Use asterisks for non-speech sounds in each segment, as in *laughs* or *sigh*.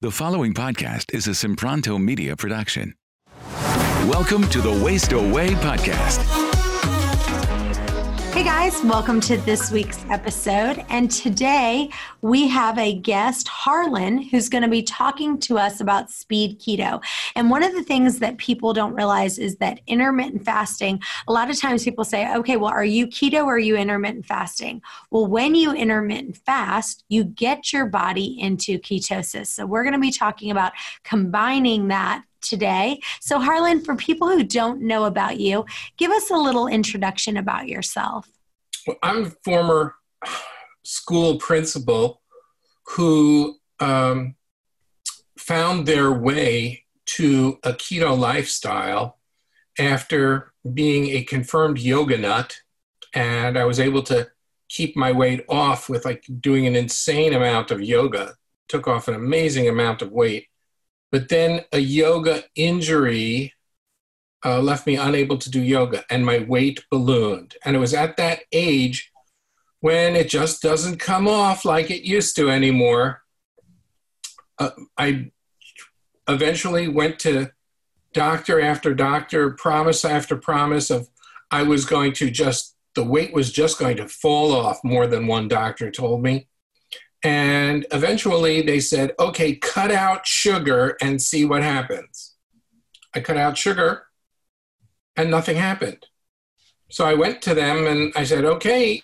The following podcast is a Simpranto media production. Welcome to the Waist Away podcast. Hey guys, welcome to this week's episode. And today we have a guest, Harlan, who's going to be talking to us about speed keto. And one of the things that people don't realize is that intermittent fasting, a lot of times people say, okay, well, are you keto or are you intermittent fasting? Well, when you intermittent fast, you get your body into ketosis. So we're going to be talking about combining that today. So, Harlan, for people who don't know about you, give us a little introduction about yourself. Well, I'm a former school principal who um, found their way to a keto lifestyle after being a confirmed yoga nut. And I was able to keep my weight off with like doing an insane amount of yoga, took off an amazing amount of weight but then a yoga injury uh, left me unable to do yoga and my weight ballooned. And it was at that age when it just doesn't come off like it used to anymore. Uh, I eventually went to doctor after doctor, promise after promise of I was going to just, the weight was just going to fall off, more than one doctor told me. And eventually they said, okay, cut out sugar and see what happens. I cut out sugar and nothing happened. So I went to them and I said, okay,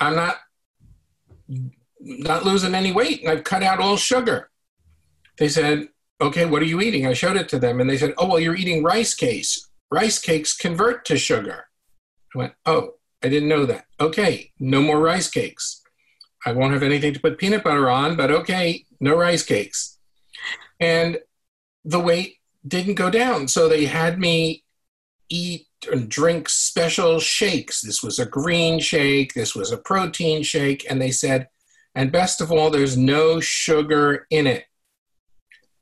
I'm not not losing any weight and I've cut out all sugar. They said, okay, what are you eating? I showed it to them and they said, oh, well, you're eating rice cakes. Rice cakes convert to sugar. I went, oh, I didn't know that. Okay, no more rice cakes. I won't have anything to put peanut butter on, but okay, no rice cakes. And the weight didn't go down. So they had me eat and drink special shakes. This was a green shake, this was a protein shake. And they said, and best of all, there's no sugar in it.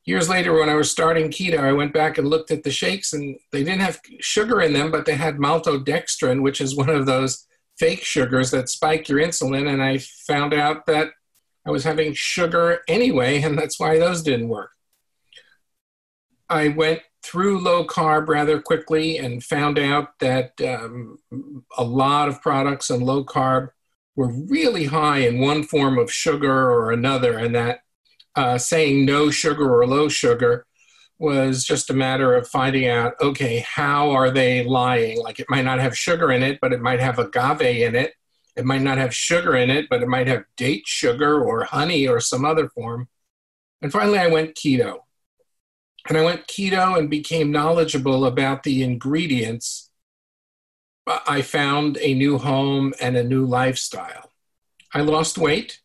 Years later, when I was starting keto, I went back and looked at the shakes, and they didn't have sugar in them, but they had maltodextrin, which is one of those fake sugars that spike your insulin. And I found out that I was having sugar anyway, and that's why those didn't work. I went through low carb rather quickly and found out that um, a lot of products on low carb were really high in one form of sugar or another, and that uh, saying no sugar or low sugar was just a matter of finding out okay how are they lying? Like it might not have sugar in it but it might have agave in it. It might not have sugar in it but it might have date sugar or honey or some other form. And finally i went keto. And i went keto and became knowledgeable about the ingredients i found a new home and a new lifestyle. I lost weight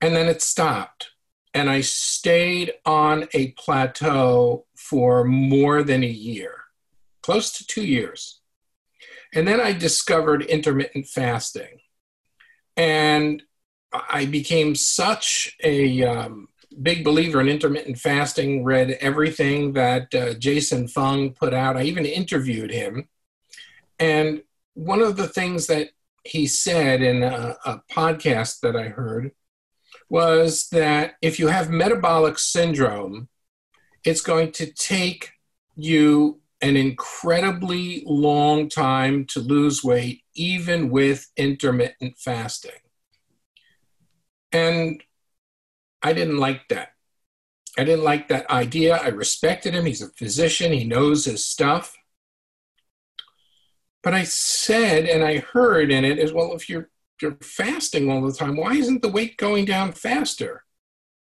and then it stopped and I stayed on a plateau for more than a year, close to two years. And then I discovered intermittent fasting. And I became such a um, big believer in intermittent fasting, read everything that uh, Jason Fung put out. I even interviewed him. And one of the things that he said in a, a podcast that I heard was that if you have metabolic syndrome, it's going to take you an incredibly long time to lose weight, even with intermittent fasting. And I didn't like that. I didn't like that idea. I respected him. He's a physician, he knows his stuff. But I said, and I heard in it as well, if you're you're fasting all the time. Why isn't the weight going down faster?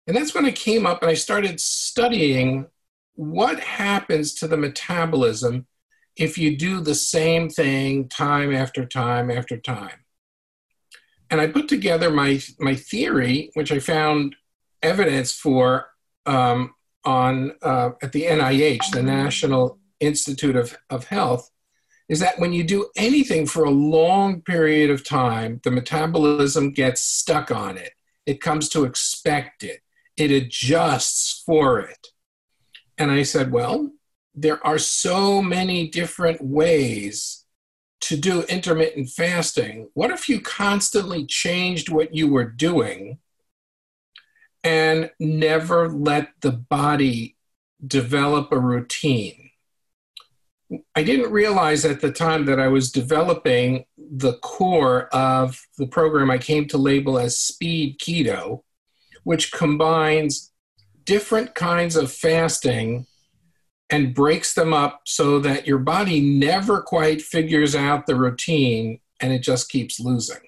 And that's when I came up and I started studying what happens to the metabolism if you do the same thing time after time after time. And I put together my, my theory, which I found evidence for um, on uh, at the NIH, the National Institute of, of Health, is that when you do anything for a long period of time, the metabolism gets stuck on it. It comes to expect it, it adjusts for it. And I said, well, there are so many different ways to do intermittent fasting. What if you constantly changed what you were doing and never let the body develop a routine. I didn't realize at the time that I was developing the core of the program I came to label as Speed Keto, which combines different kinds of fasting and breaks them up so that your body never quite figures out the routine and it just keeps losing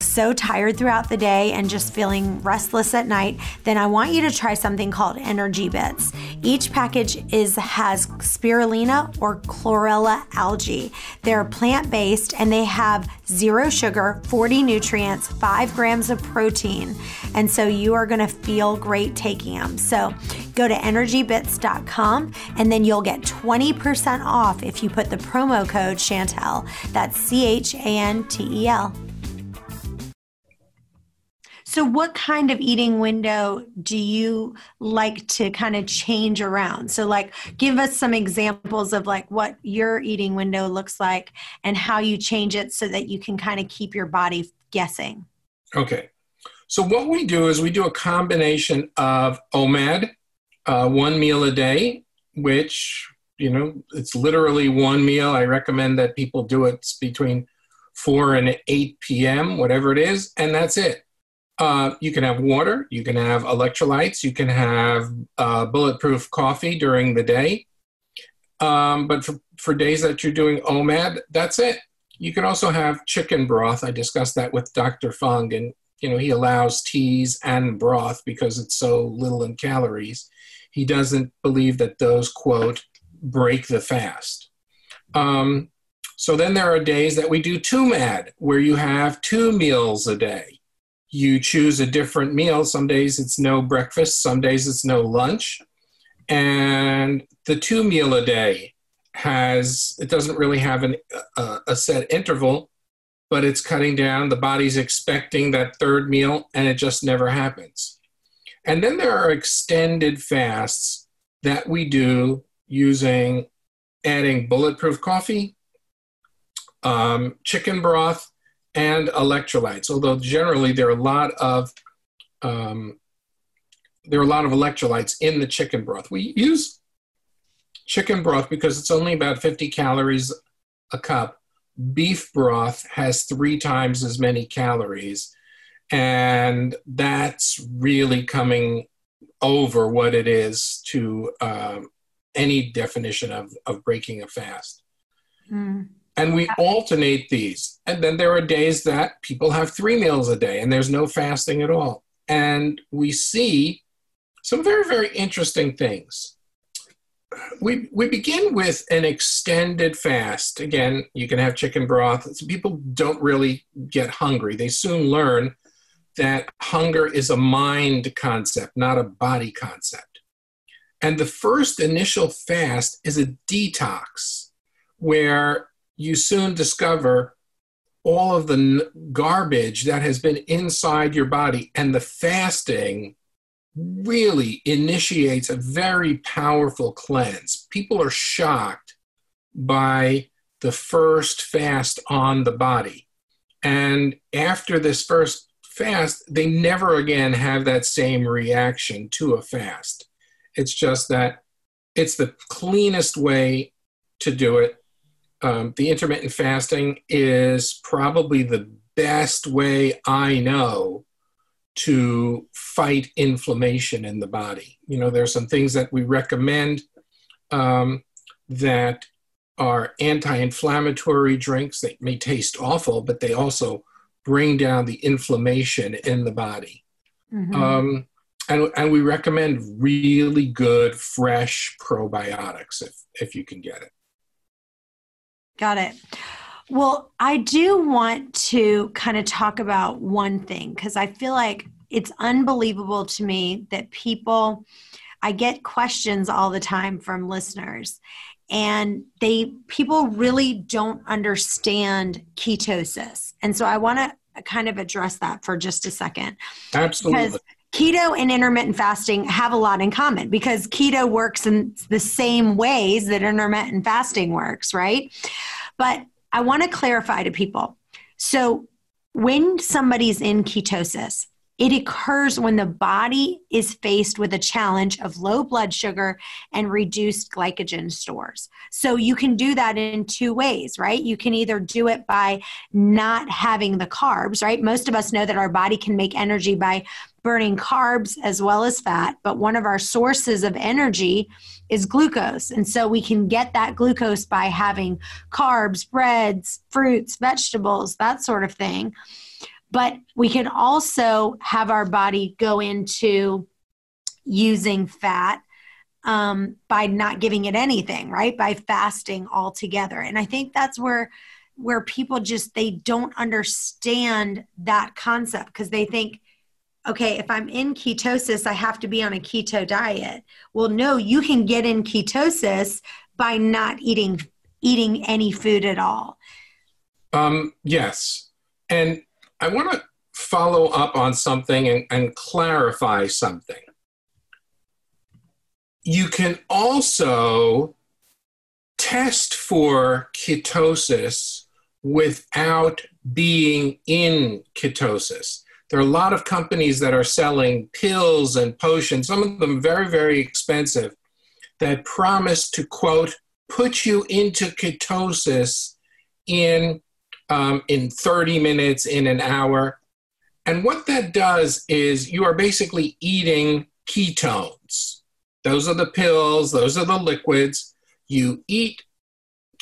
so tired throughout the day and just feeling restless at night, then I want you to try something called Energy Bits. Each package is has spirulina or chlorella algae. They're plant-based and they have zero sugar, 40 nutrients, 5 grams of protein. And so you are going to feel great taking them. So go to energybits.com and then you'll get 20% off if you put the promo code Chantel. That's C H A N T E L. So, what kind of eating window do you like to kind of change around? So, like, give us some examples of like what your eating window looks like and how you change it so that you can kind of keep your body guessing. Okay. So, what we do is we do a combination of OMAD, uh, one meal a day, which, you know, it's literally one meal. I recommend that people do it between 4 and 8 p.m., whatever it is, and that's it uh, you can have water, you can have electrolytes, you can have uh, bulletproof coffee during the day. Um, but for, for days that you're doing OMAD, that's it. You can also have chicken broth. I discussed that with Dr. Fung, and you know he allows teas and broth because it's so little in calories. He doesn't believe that those quote break the fast. Um, so then there are days that we do two mad, where you have two meals a day you choose a different meal. Some days it's no breakfast, some days it's no lunch. And the two meal a day has, it doesn't really have an, a, set interval, but it's cutting down. The body's expecting that third meal, and it just never happens. And then there are extended fasts that we do using adding bulletproof coffee, um, chicken broth, and electrolytes. Although generally there are a lot of um, there are a lot of electrolytes in the chicken broth. We use chicken broth because it's only about 50 calories a cup. Beef broth has three times as many calories, and that's really coming over what it is to um, any definition of, of breaking a fast. Mm and we alternate these. And then there are days that people have three meals a day and there's no fasting at all. And we see some very, very interesting things. We, we begin with an extended fast. Again, you can have chicken broth. People don't really get hungry. They soon learn that hunger is a mind concept, not a body concept. And the first initial fast is a detox where you soon discover all of the garbage that has been inside your body. And the fasting really initiates a very powerful cleanse. People are shocked by the first fast on the body. And after this first fast, they never again have that same reaction to a fast. It's just that it's the cleanest way to do it um, the intermittent fasting is probably the best way I know to fight inflammation in the body. You know, there are some things that we recommend um, that are anti inflammatory drinks. They may taste awful, but they also bring down the inflammation in the body. Mm-hmm. Um, and, and we recommend really good, fresh probiotics if, if you can get it. Got it. Well, I do want to kind of talk about one thing because I feel like it's unbelievable to me that people, I get questions all the time from listeners and they people really don't understand ketosis. And so I want to kind of address that for just a second. Absolutely. Because keto and intermittent fasting have a lot in common because keto works in the same ways that intermittent fasting works, right? But I want to clarify to people. So, when somebody's in ketosis, It occurs when the body is faced with a challenge of low blood sugar and reduced glycogen stores. So you can do that in two ways, right? You can either do it by not having the carbs, right? Most of us know that our body can make energy by burning carbs as well as fat, but one of our sources of energy is glucose. And so we can get that glucose by having carbs, breads, fruits, vegetables, that sort of thing. But we can also have our body go into using fat um, by not giving it anything, right? By fasting altogether. And I think that's where where people just they don't understand that concept because they think okay, if I'm in ketosis, I have to be on a keto diet. Well, no, you can get in ketosis by not eating eating any food at all. Um, yes. And I want to follow up on something and, and clarify something. You can also test for ketosis without being in ketosis. There are a lot of companies that are selling pills and potions, some of them very, very expensive, that promise to, quote, put you into ketosis in um, in 30 minutes, in an hour. And what that does is you are basically eating ketones. Those are the pills, those are the liquids. You eat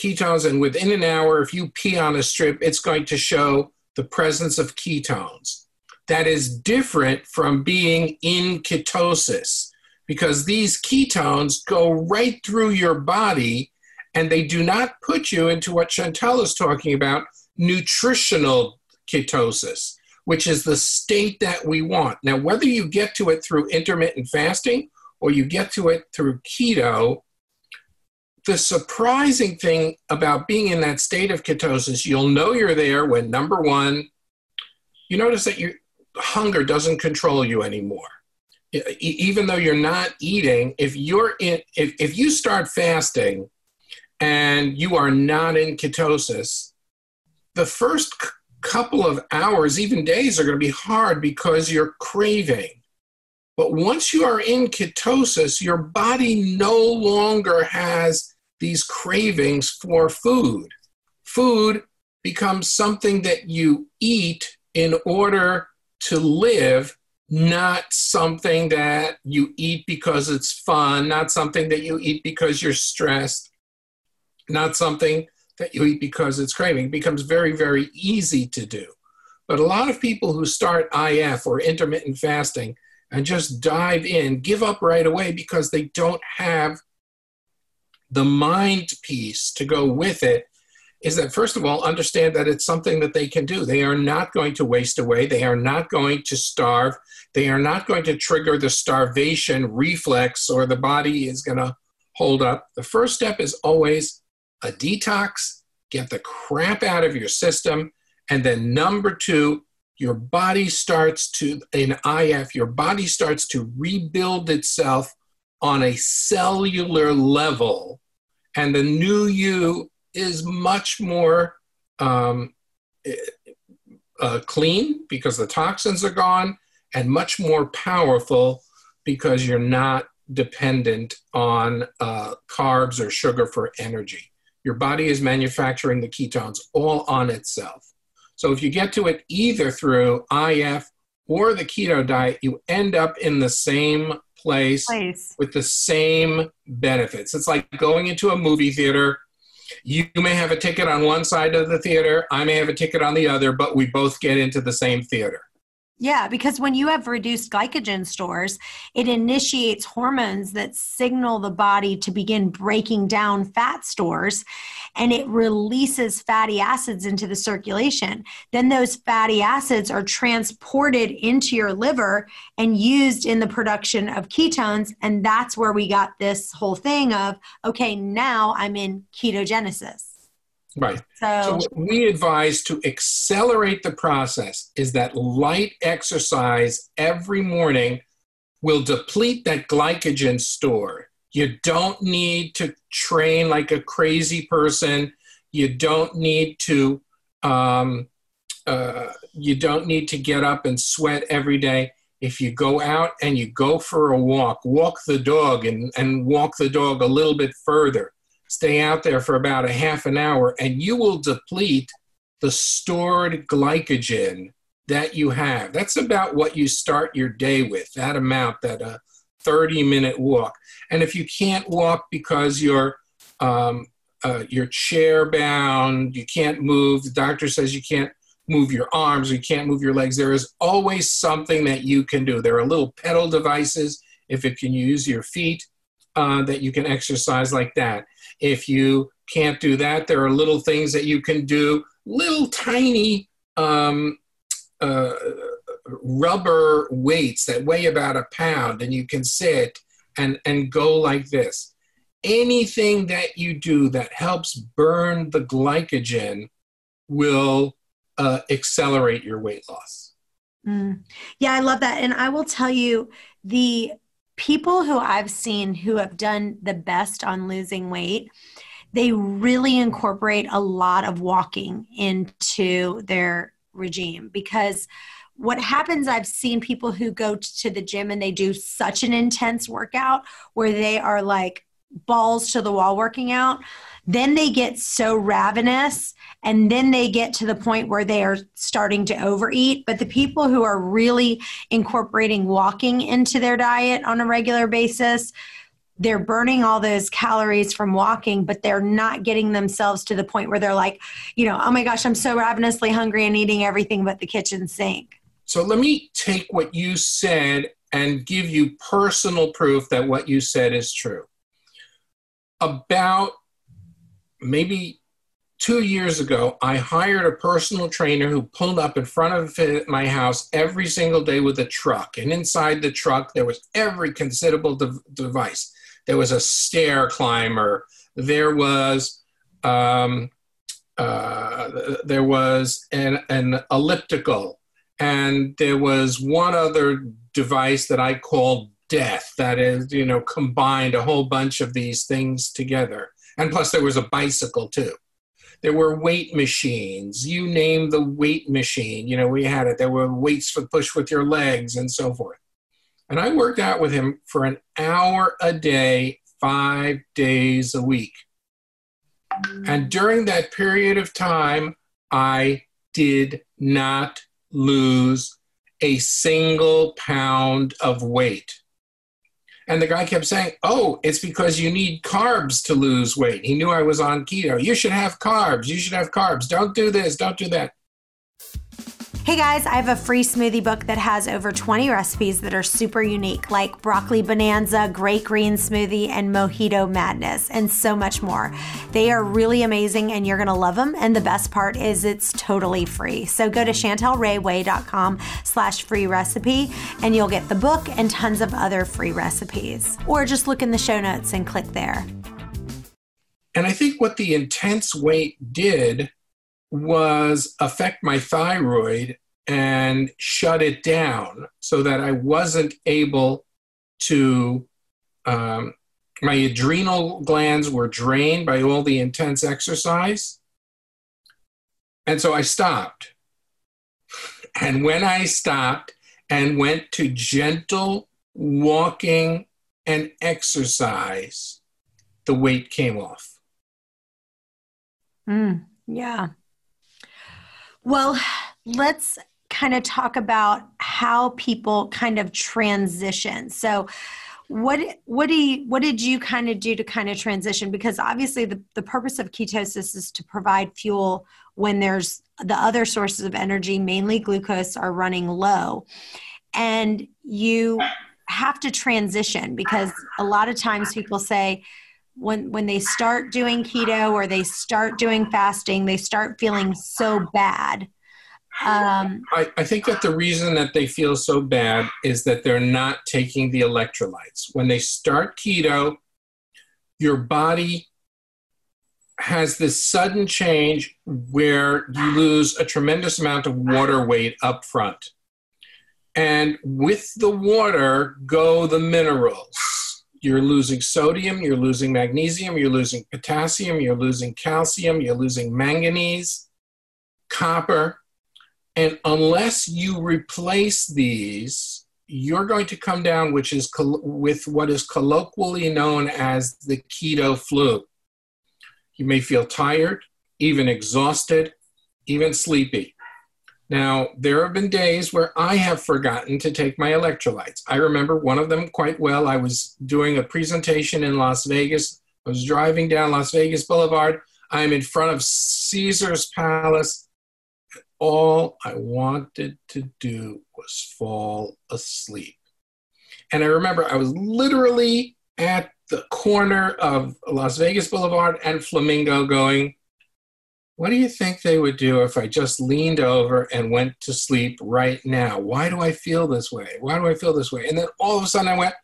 ketones, and within an hour, if you pee on a strip, it's going to show the presence of ketones. That is different from being in ketosis because these ketones go right through your body and they do not put you into what Chantel is talking about nutritional ketosis, which is the state that we want. Now, whether you get to it through intermittent fasting or you get to it through keto, the surprising thing about being in that state of ketosis, you'll know you're there when number one, you notice that your hunger doesn't control you anymore. Even though you're not eating, if you're in, if, if you start fasting and you are not in ketosis, the first c- couple of hours, even days, are going to be hard because you're craving. But once you are in ketosis, your body no longer has these cravings for food. Food becomes something that you eat in order to live, not something that you eat because it's fun, not something that you eat because you're stressed, not something that you eat because it's craving. It becomes very, very easy to do. But a lot of people who start IF or intermittent fasting and just dive in give up right away because they don't have the mind piece to go with it. Is that first of all, understand that it's something that they can do. They are not going to waste away. They are not going to starve. They are not going to trigger the starvation reflex or the body is going to hold up. The first step is always a detox, get the crap out of your system. And then number two, your body starts to, in IF, your body starts to rebuild itself on a cellular level. And the new you is much more um, uh, clean because the toxins are gone and much more powerful because you're not dependent on uh, carbs or sugar for energy. Your body is manufacturing the ketones all on itself. So if you get to it either through IF or the keto diet, you end up in the same place, place, with the same benefits. It's like going into a movie theater. You may have a ticket on one side of the theater, I may have a ticket on the other, but we both get into the same theater. Yeah, because when you have reduced glycogen stores, it initiates hormones that signal the body to begin breaking down fat stores and it releases fatty acids into the circulation. Then those fatty acids are transported into your liver and used in the production of ketones. And that's where we got this whole thing of okay, now I'm in ketogenesis. Right. So, so, what we advise to accelerate the process is that light exercise every morning will deplete that glycogen store. You don't need to train like a crazy person. You don't need to um, uh, you don't need to get up and sweat every day. If you go out and you go for a walk, walk the dog and, and walk the dog a little bit further, stay out there for about a half an hour, and you will deplete the stored glycogen that you have. That's about what you start your day with, that amount, that uh, 30 minute walk. And if you can't walk because you're um, uh, you're chair bound, you can't move, the doctor says you can't move your arms, you can't move your legs, there is always something that you can do. There are little pedal devices, if it can use your feet, uh, that you can exercise like that. If you can't do that, there are little things that you can do, little tiny um, uh, rubber weights that weigh about a pound, and you can sit and, and go like this. Anything that you do that helps burn the glycogen will uh, accelerate your weight loss. Mm. Yeah, I love that. And I will tell you the people who I've seen who have done the best on losing weight, they really incorporate a lot of walking into their regime because what happens i've seen people who go to the gym and they do such an intense workout where they are like balls to the wall working out then they get so ravenous and then they get to the point where they are starting to overeat but the people who are really incorporating walking into their diet on a regular basis they're burning all those calories from walking, but they're not getting themselves to the point where they're like, you know, oh my gosh, I'm so ravenously hungry and eating everything but the kitchen sink. So let me take what you said and give you personal proof that what you said is true. About maybe two years ago, I hired a personal trainer who pulled up in front of my house every single day with a truck. And inside the truck, there was every considerable de- device there was a stair climber. There was um, uh, there was an, an elliptical, and there was one other device that I called death. That is, you know, combined a whole bunch of these things together. And plus, there was a bicycle too. There were weight machines. You name the weight machine. You know, we had it. There were weights for push with your legs and so forth. And I worked out with him for an hour a day, five days a week. And during that period of time, I did not lose a single pound of weight. And the guy kept saying, Oh, it's because you need carbs to lose weight. He knew I was on keto. You should have carbs. You should have carbs. Don't do this. Don't do that. Hey guys, I have a free smoothie book that has over 20 recipes that are super unique, like broccoli bonanza, great green smoothie, and mojito madness, and so much more. They are really amazing and you're gonna love them. And the best part is it's totally free. So go to chantelrayway.com slash free recipe and you'll get the book and tons of other free recipes. Or just look in the show notes and click there. And I think what the intense weight did was affect my thyroid and shut it down so that I wasn't able to. Um, my adrenal glands were drained by all the intense exercise. And so I stopped. And when I stopped and went to gentle walking and exercise, the weight came off. Mm, yeah. Well, let's kind of talk about how people kind of transition. So, what what do you, what did you kind of do to kind of transition? Because obviously, the the purpose of ketosis is to provide fuel when there's the other sources of energy, mainly glucose, are running low, and you have to transition because a lot of times people say when when they start doing keto or they start doing fasting they start feeling so bad. Um, I, I think that the reason that they feel so bad is that they're not taking the electrolytes. When they start keto your body has this sudden change where you lose a tremendous amount of water weight up front. And with the water go the minerals you're losing sodium, you're losing magnesium, you're losing potassium, you're losing calcium, you're losing manganese, copper. And unless you replace these, you're going to come down, which is with what is colloquially known as the keto flu. You may feel tired, even exhausted, even sleepy. Now, there have been days where I have forgotten to take my electrolytes. I remember one of them quite well. I was doing a presentation in Las Vegas. I was driving down Las Vegas Boulevard. I'm in front of Caesar's Palace. All I wanted to do was fall asleep. And I remember I was literally at the corner of Las Vegas Boulevard and Flamingo going, what do you think they would do if I just leaned over and went to sleep right now? Why do I feel this way? Why do I feel this way? And then all of a sudden I went,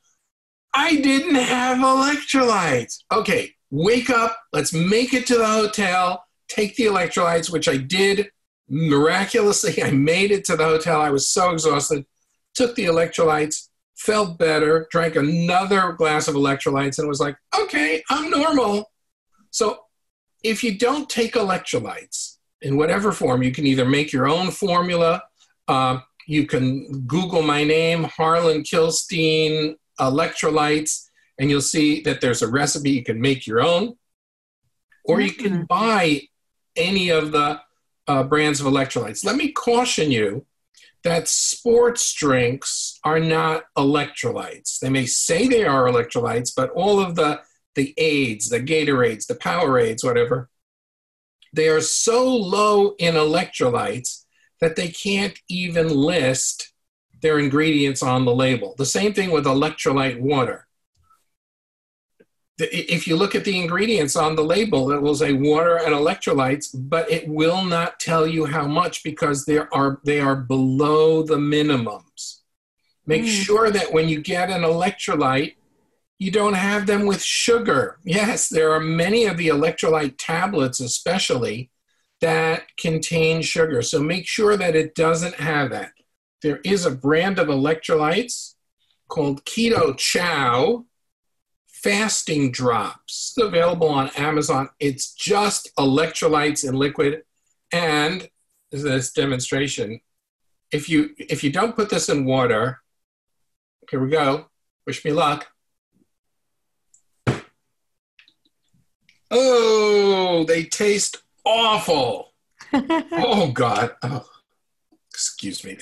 I didn't have electrolytes. Okay, wake up. Let's make it to the hotel, take the electrolytes, which I did miraculously. *laughs* I made it to the hotel. I was so exhausted. Took the electrolytes, felt better, drank another glass of electrolytes, and was like, okay, I'm normal. So if you don't take electrolytes in whatever form, you can either make your own formula. Uh, you can Google my name, Harlan Kilstein electrolytes, and you'll see that there's a recipe. You can make your own, or you can mm-hmm. buy any of the uh, brands of electrolytes. Let me caution you that sports drinks are not electrolytes. They may say they are electrolytes, but all of the the aids, the Gatorades, the Powerades, whatever, they are so low in electrolytes that they can't even list their ingredients on the label. The same thing with electrolyte water. If you look at the ingredients on the label, it will say water and electrolytes, but it will not tell you how much because they are they are below the minimums. Make mm. sure that when you get an electrolyte, you don't have them with sugar. Yes, there are many of the electrolyte tablets, especially, that contain sugar. So make sure that it doesn't have that. There is a brand of electrolytes called Keto Chow fasting drops. It's available on Amazon. It's just electrolytes in liquid. And this demonstration, if you if you don't put this in water, here we go. Wish me luck. Oh, they taste awful. *laughs* oh God. Oh, excuse me.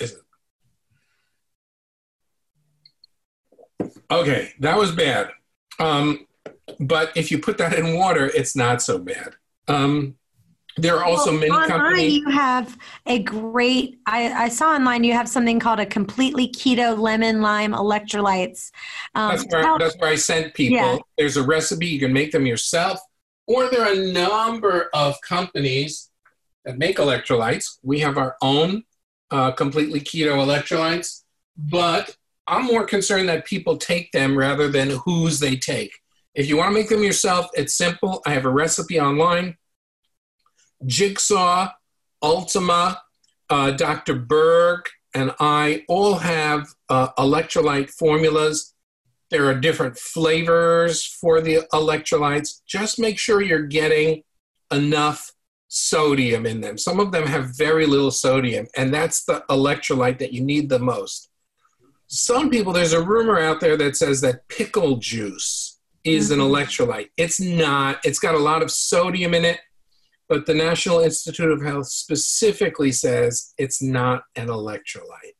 Okay, that was bad. Um, but if you put that in water, it's not so bad. Um, there are also well, many online companies. You have a great. I, I, saw online you have something called a completely keto lemon lime electrolytes. Um, that's, where, that's where I sent people. Yeah. There's a recipe. You can make them yourself. Or there are a number of companies that make electrolytes. We have our own uh, completely keto electrolytes, but I'm more concerned that people take them rather than whose they take. If you want to make them yourself, it's simple. I have a recipe online. Jigsaw, Ultima, uh, Dr. Berg, and I all have uh, electrolyte formulas there are different flavors for the electrolytes. Just make sure you're getting enough sodium in them. Some of them have very little sodium, and that's the electrolyte that you need the most. Some people, there's a rumor out there that says that pickle juice is mm-hmm. an electrolyte. It's not, it's got a lot of sodium in it, but the National Institute of Health specifically says it's not an electrolyte.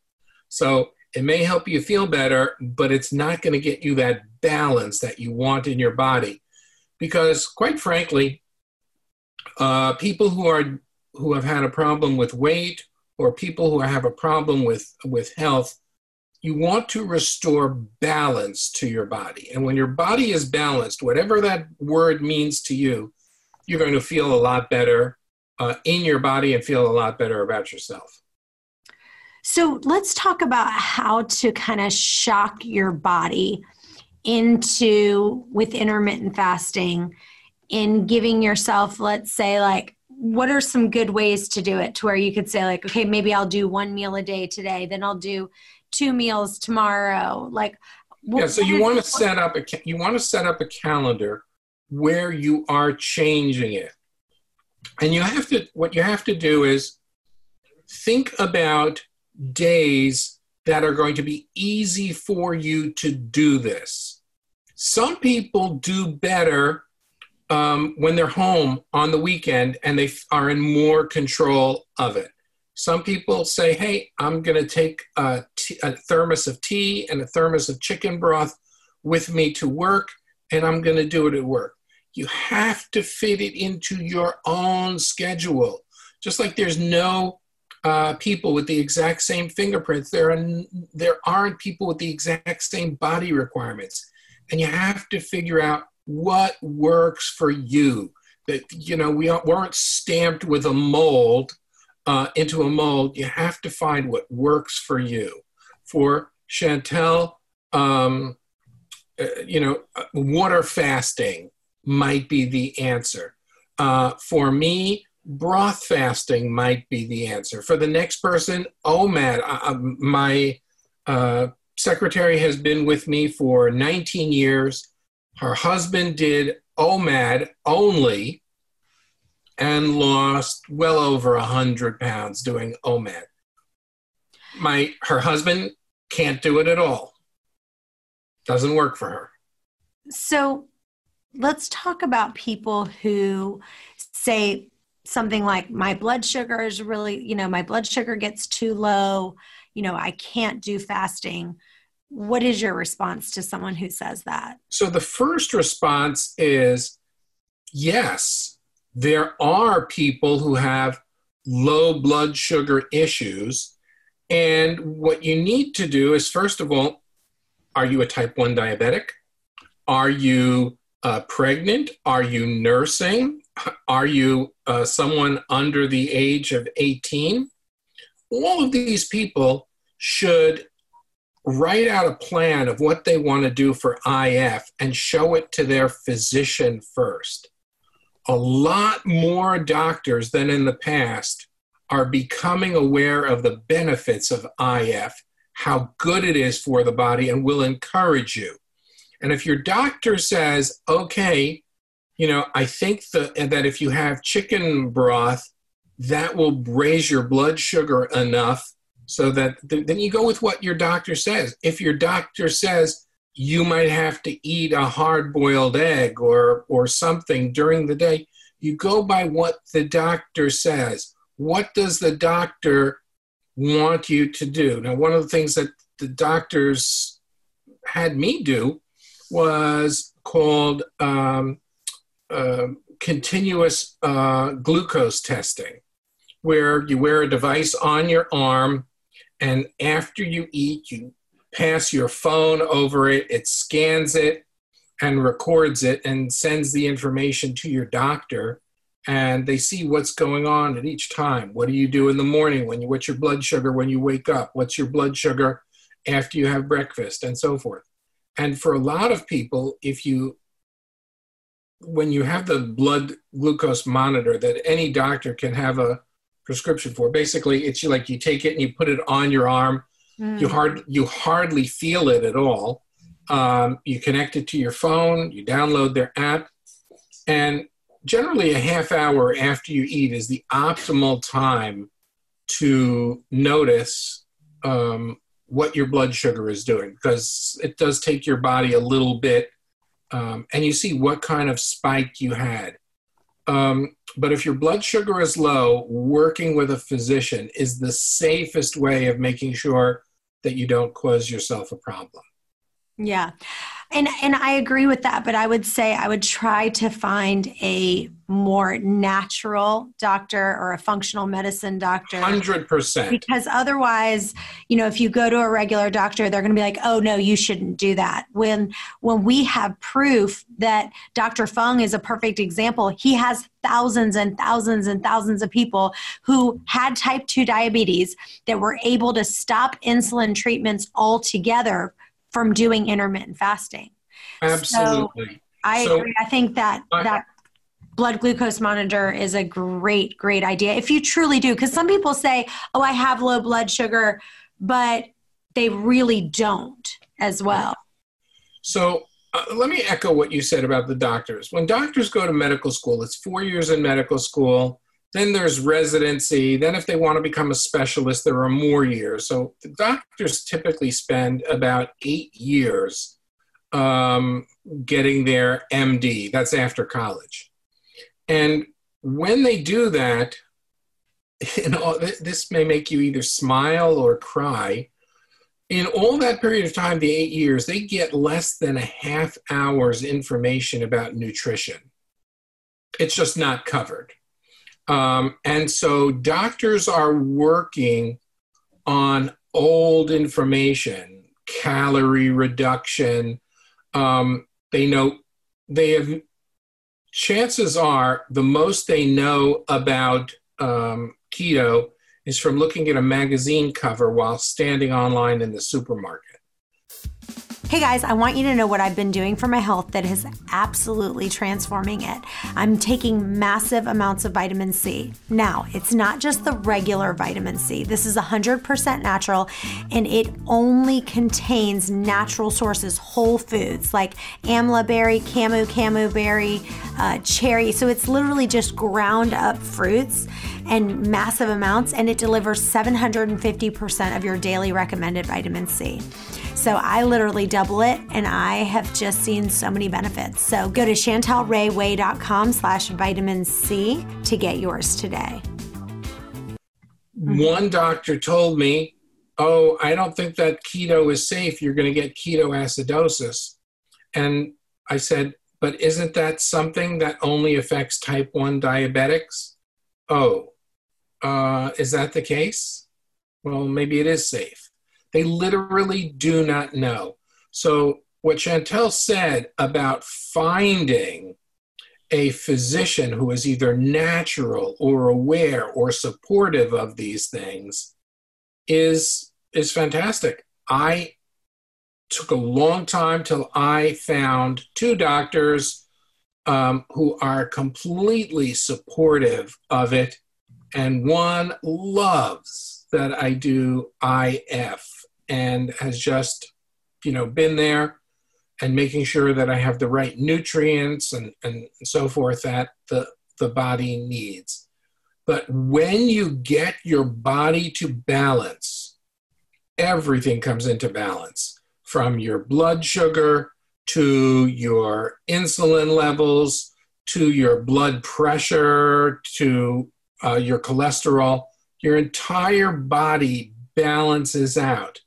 So it may help you feel better, but it's not going to get you that balance that you want in your body. Because, quite frankly, uh, people who are who have had a problem with weight or people who have a problem with with health, you want to restore balance to your body. And when your body is balanced, whatever that word means to you, you're going to feel a lot better uh, in your body and feel a lot better about yourself. So let's talk about how to kind of shock your body into with intermittent fasting in giving yourself, let's say, like, what are some good ways to do it to where you could say, like, okay, maybe I'll do one meal a day today, then I'll do two meals tomorrow. Like, yeah, so you want to set up a you want to set up a calendar where you are changing it. And you have to what you have to do is think about days that are going to be easy for you to do this. Some people do better um, when they're home on the weekend and they are in more control of it. Some people say, hey, I'm going to take a, tea, a thermos of tea and a thermos of chicken broth with me to work, and I'm going to do it at work. You have to fit it into your own schedule. Just like there's no uh, people with the exact same fingerprints, there, are, there aren't people with the exact same body requirements. And you have to figure out what works for you. That, you know, we weren't stamped with a mold uh, into a mold. You have to find what works for you. For Chantel, um, uh, you know, uh, water fasting might be the answer. Uh, for me, broth fasting might be the answer. For the next person, OMAD. Uh, my uh, secretary has been with me for 19 years. Her husband did OMAD only and lost well over 100 pounds doing OMAD. My, her husband can't do it at all. Doesn't work for her. So let's talk about people who say something like my blood sugar is really you know my blood sugar gets too low. You know i can't do fasting. What is your response to someone who says that? So the first response is yes there are people who have low blood sugar issues. And what you need to do is first of all are you a type 1 diabetic? Are you uh, pregnant? Are you nursing? Are you uh, someone under the age of 18? All of these people should write out a plan of what they want to do for IF and show it to their physician first. A lot more doctors than in the past are becoming aware of the benefits of IF, how good it is for the body, and will encourage you. And if your doctor says, okay, you know, I think the, that if you have chicken broth, that will raise your blood sugar enough so that th- then you go with what your doctor says. If your doctor says you might have to eat a hard boiled egg or, or something during the day, you go by what the doctor says. What does the doctor want you to do? Now, one of the things that the doctors had me do was called um, uh, continuous uh, glucose testing, where you wear a device on your arm, and after you eat, you pass your phone over it, it scans it and records it and sends the information to your doctor and they see what's going on at each time. What do you do in the morning when you what's your blood sugar when you wake up? What's your blood sugar after you have breakfast and so forth. And for a lot of people, if you, when you have the blood glucose monitor that any doctor can have a prescription for, basically it's like you take it and you put it on your arm. Mm. You hard you hardly feel it at all. Um, you connect it to your phone. You download their app, and generally a half hour after you eat is the optimal time to notice um, what your blood sugar is doing because it does take your body a little bit um, and you see what kind of spike you had. Um, but if your blood sugar is low, working with a physician is the safest way of making sure that you don't cause yourself a problem. Yeah. And and I agree with that, but I would say I would try to find a more natural doctor or a functional medicine doctor. 100%. Because otherwise, you know, if you go to a regular doctor, they're going to be like, "Oh no, you shouldn't do that." When when we have proof that Dr. Fung is a perfect example, he has thousands and thousands and thousands of people who had type 2 diabetes that were able to stop insulin treatments altogether from doing intermittent fasting. Absolutely. So I so, agree. I think that I, that blood glucose monitor is a great, great idea if you truly do. Because some people say, "Oh, I have low blood sugar," but they really don't as well. So uh, let me echo what you said about the doctors. When doctors go to medical school, it's four years in medical school. Then there's residency. Then, if they want to become a specialist, there are more years. So, doctors typically spend about eight years um, getting their MD. That's after college. And when they do that, *laughs* you know, this may make you either smile or cry. In all that period of time, the eight years, they get less than a half hour's information about nutrition. It's just not covered. Um, and so doctors are working on old information, calorie reduction. Um, they know they have, chances are the most they know about um, keto is from looking at a magazine cover while standing online in the supermarket. Hey guys, I want you to know what I've been doing for my health that is absolutely transforming it. I'm taking massive amounts of vitamin C. Now, it's not just the regular vitamin C. This is 100% natural and it only contains natural sources, whole foods like amla berry, camu camu berry, uh, cherry. So it's literally just ground up fruits and massive amounts, and it delivers 750% of your daily recommended vitamin C. So I literally double it and I have just seen so many benefits. So go to chantelrayway.com slash vitamin C to get yours today. One doctor told me, oh, I don't think that keto is safe. You're going to get ketoacidosis. And I said, but isn't that something that only affects type 1 diabetics? Oh, uh, is that the case? Well, maybe it is safe. They literally do not know. So, what Chantel said about finding a physician who is either natural or aware or supportive of these things is is fantastic. I took a long time till I found two doctors um, who are completely supportive of it, and one loves that I do IF and has just, you know, been there and making sure that I have the right nutrients and, and so forth that the, the body needs. But when you get your body to balance, everything comes into balance from your blood sugar to your insulin levels to your blood pressure to uh, your cholesterol. Your entire body balances out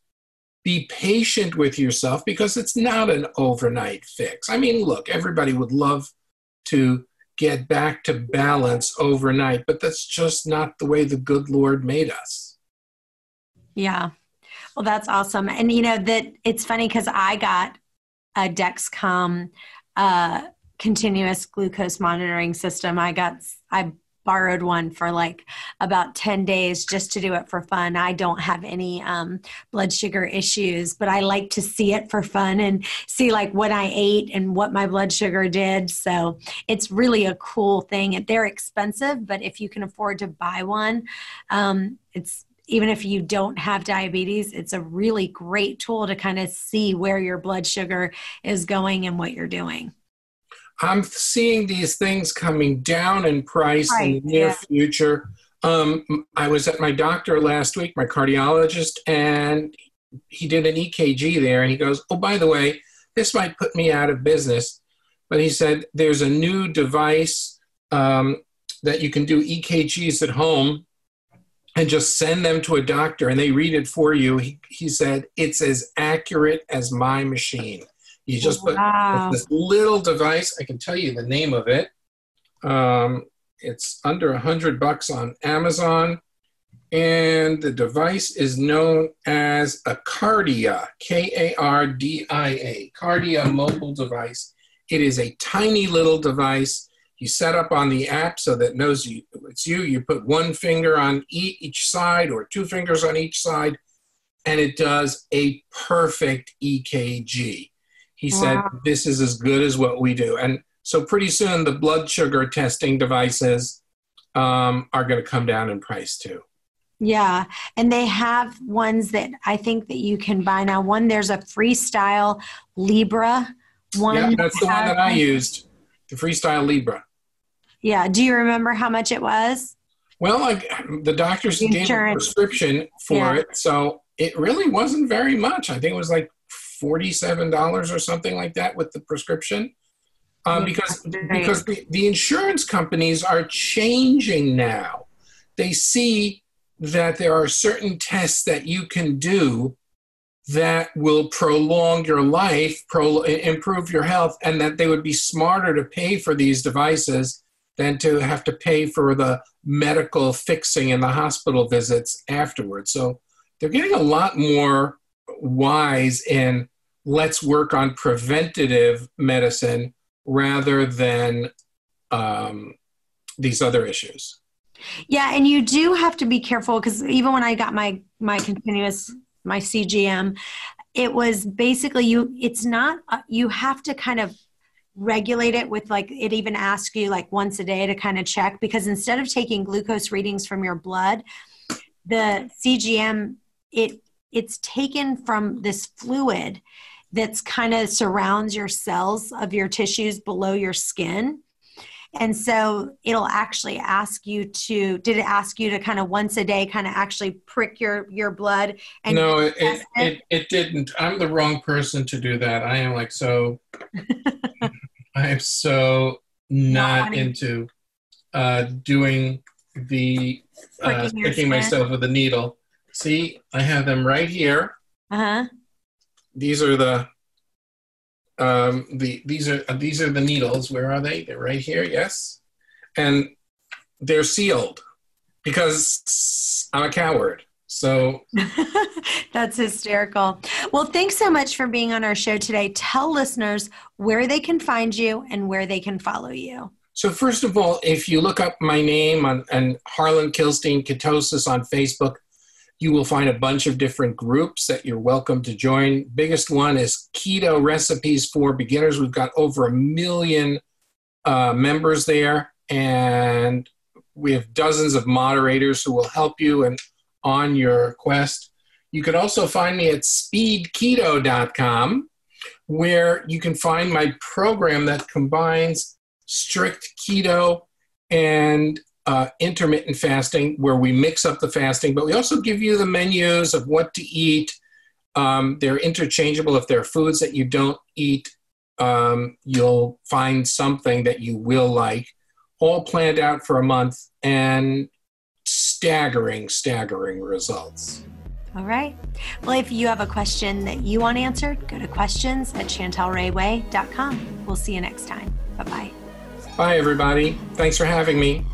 be patient with yourself because it's not an overnight fix. I mean, look, everybody would love to get back to balance overnight, but that's just not the way the good Lord made us. Yeah. Well, that's awesome. And you know that it's funny because I got a Dexcom uh, continuous glucose monitoring system. I got I borrowed one for like about 10 days just to do it for fun. I don't have any um, blood sugar issues, but I like to see it for fun and see like what I ate and what my blood sugar did. So it's really a cool thing. They're expensive, but if you can afford to buy one, um, it's even if you don't have diabetes, it's a really great tool to kind of see where your blood sugar is going and what you're doing. I'm seeing these things coming down in price right, in the near yeah. future. Um, I was at my doctor last week, my cardiologist, and he did an EKG there, and he goes, "Oh, by the way, this might put me out of business," but he said there's a new device um, that you can do EKGs at home and just send them to a doctor, and they read it for you. He, he said it's as accurate as my machine. You just put wow. this little device. I can tell you the name of it. Um, it's under a hundred bucks on Amazon, and the device is known as a Kardia, K-A-R-D-I-A, Kardia mobile device. It is a tiny little device. You set up on the app so that it knows you, it's you. You put one finger on each side or two fingers on each side, and it does a perfect EKG. He wow. said, This is as good as what we do. And so pretty soon the blood sugar testing devices um, are going to come down in price too. Yeah, and they have ones that I think that you can buy now. One there's a Freestyle Libre. One yeah, that's the one that I used, the Freestyle Libre. Yeah. Do you remember how much it was? Well, like the doctors gave a prescription for Yeah. it, so it really wasn't very much. I think it was like forty-seven dollars or something like that with the prescription. Um, because because the, the insurance companies are changing now. They see that there are certain tests that you can do that will prolong your life, pro, improve your health, and that they would be smarter to pay for these devices than to have to pay for the medical fixing and the hospital visits afterwards. So they're getting a lot more wise in let's work on preventative medicine rather than um, these other issues. Yeah, and you do have to be careful because even when I got my my continuous my CGM, it was basically you. It's not uh, you have to kind of regulate it with like it even asks you like once a day to kind of check because instead of taking glucose readings from your blood, the CGM it it's taken from this fluid that's kind of surrounds your cells of your tissues below your skin. And so it'll actually ask you to, did it ask you to kind of once a day kind of actually prick your, your blood? And no, it, it, it? didn't. I'm the wrong person to do that. I am like so, *laughs* I am so not wanting- into uh, doing the uh, sticking myself with a needle. See, I have them right here. Uh-huh. These are the um, the these are uh, these are the needles. Where are they? They're right here. Yes, and they're sealed because I'm a coward. So *laughs* That's hysterical. Well, thanks so much for being on our show today. Tell listeners where they can find you and where they can follow you. So first of all, if you look up my name on and Harlan Kilstein Ketosis on Facebook, you will find a bunch of different groups that you're welcome to join. Biggest one is Keto Recipes for Beginners. We've got over a million uh, members there, and we have dozens of moderators who will help you and on your quest. You can also find me at speedketo.com, where you can find my program that combines strict keto and uh, intermittent fasting, where we mix up the fasting, but we also give you the menus of what to eat. Um, they're interchangeable. If there are foods that you don't eat, um, you'll find something that you will like, all planned out for a month and staggering, staggering results. All right. Well, if you have a question that you want answered, go to questions at chantelrayway.com. We'll see you next time. Bye bye. Bye, everybody. Thanks for having me.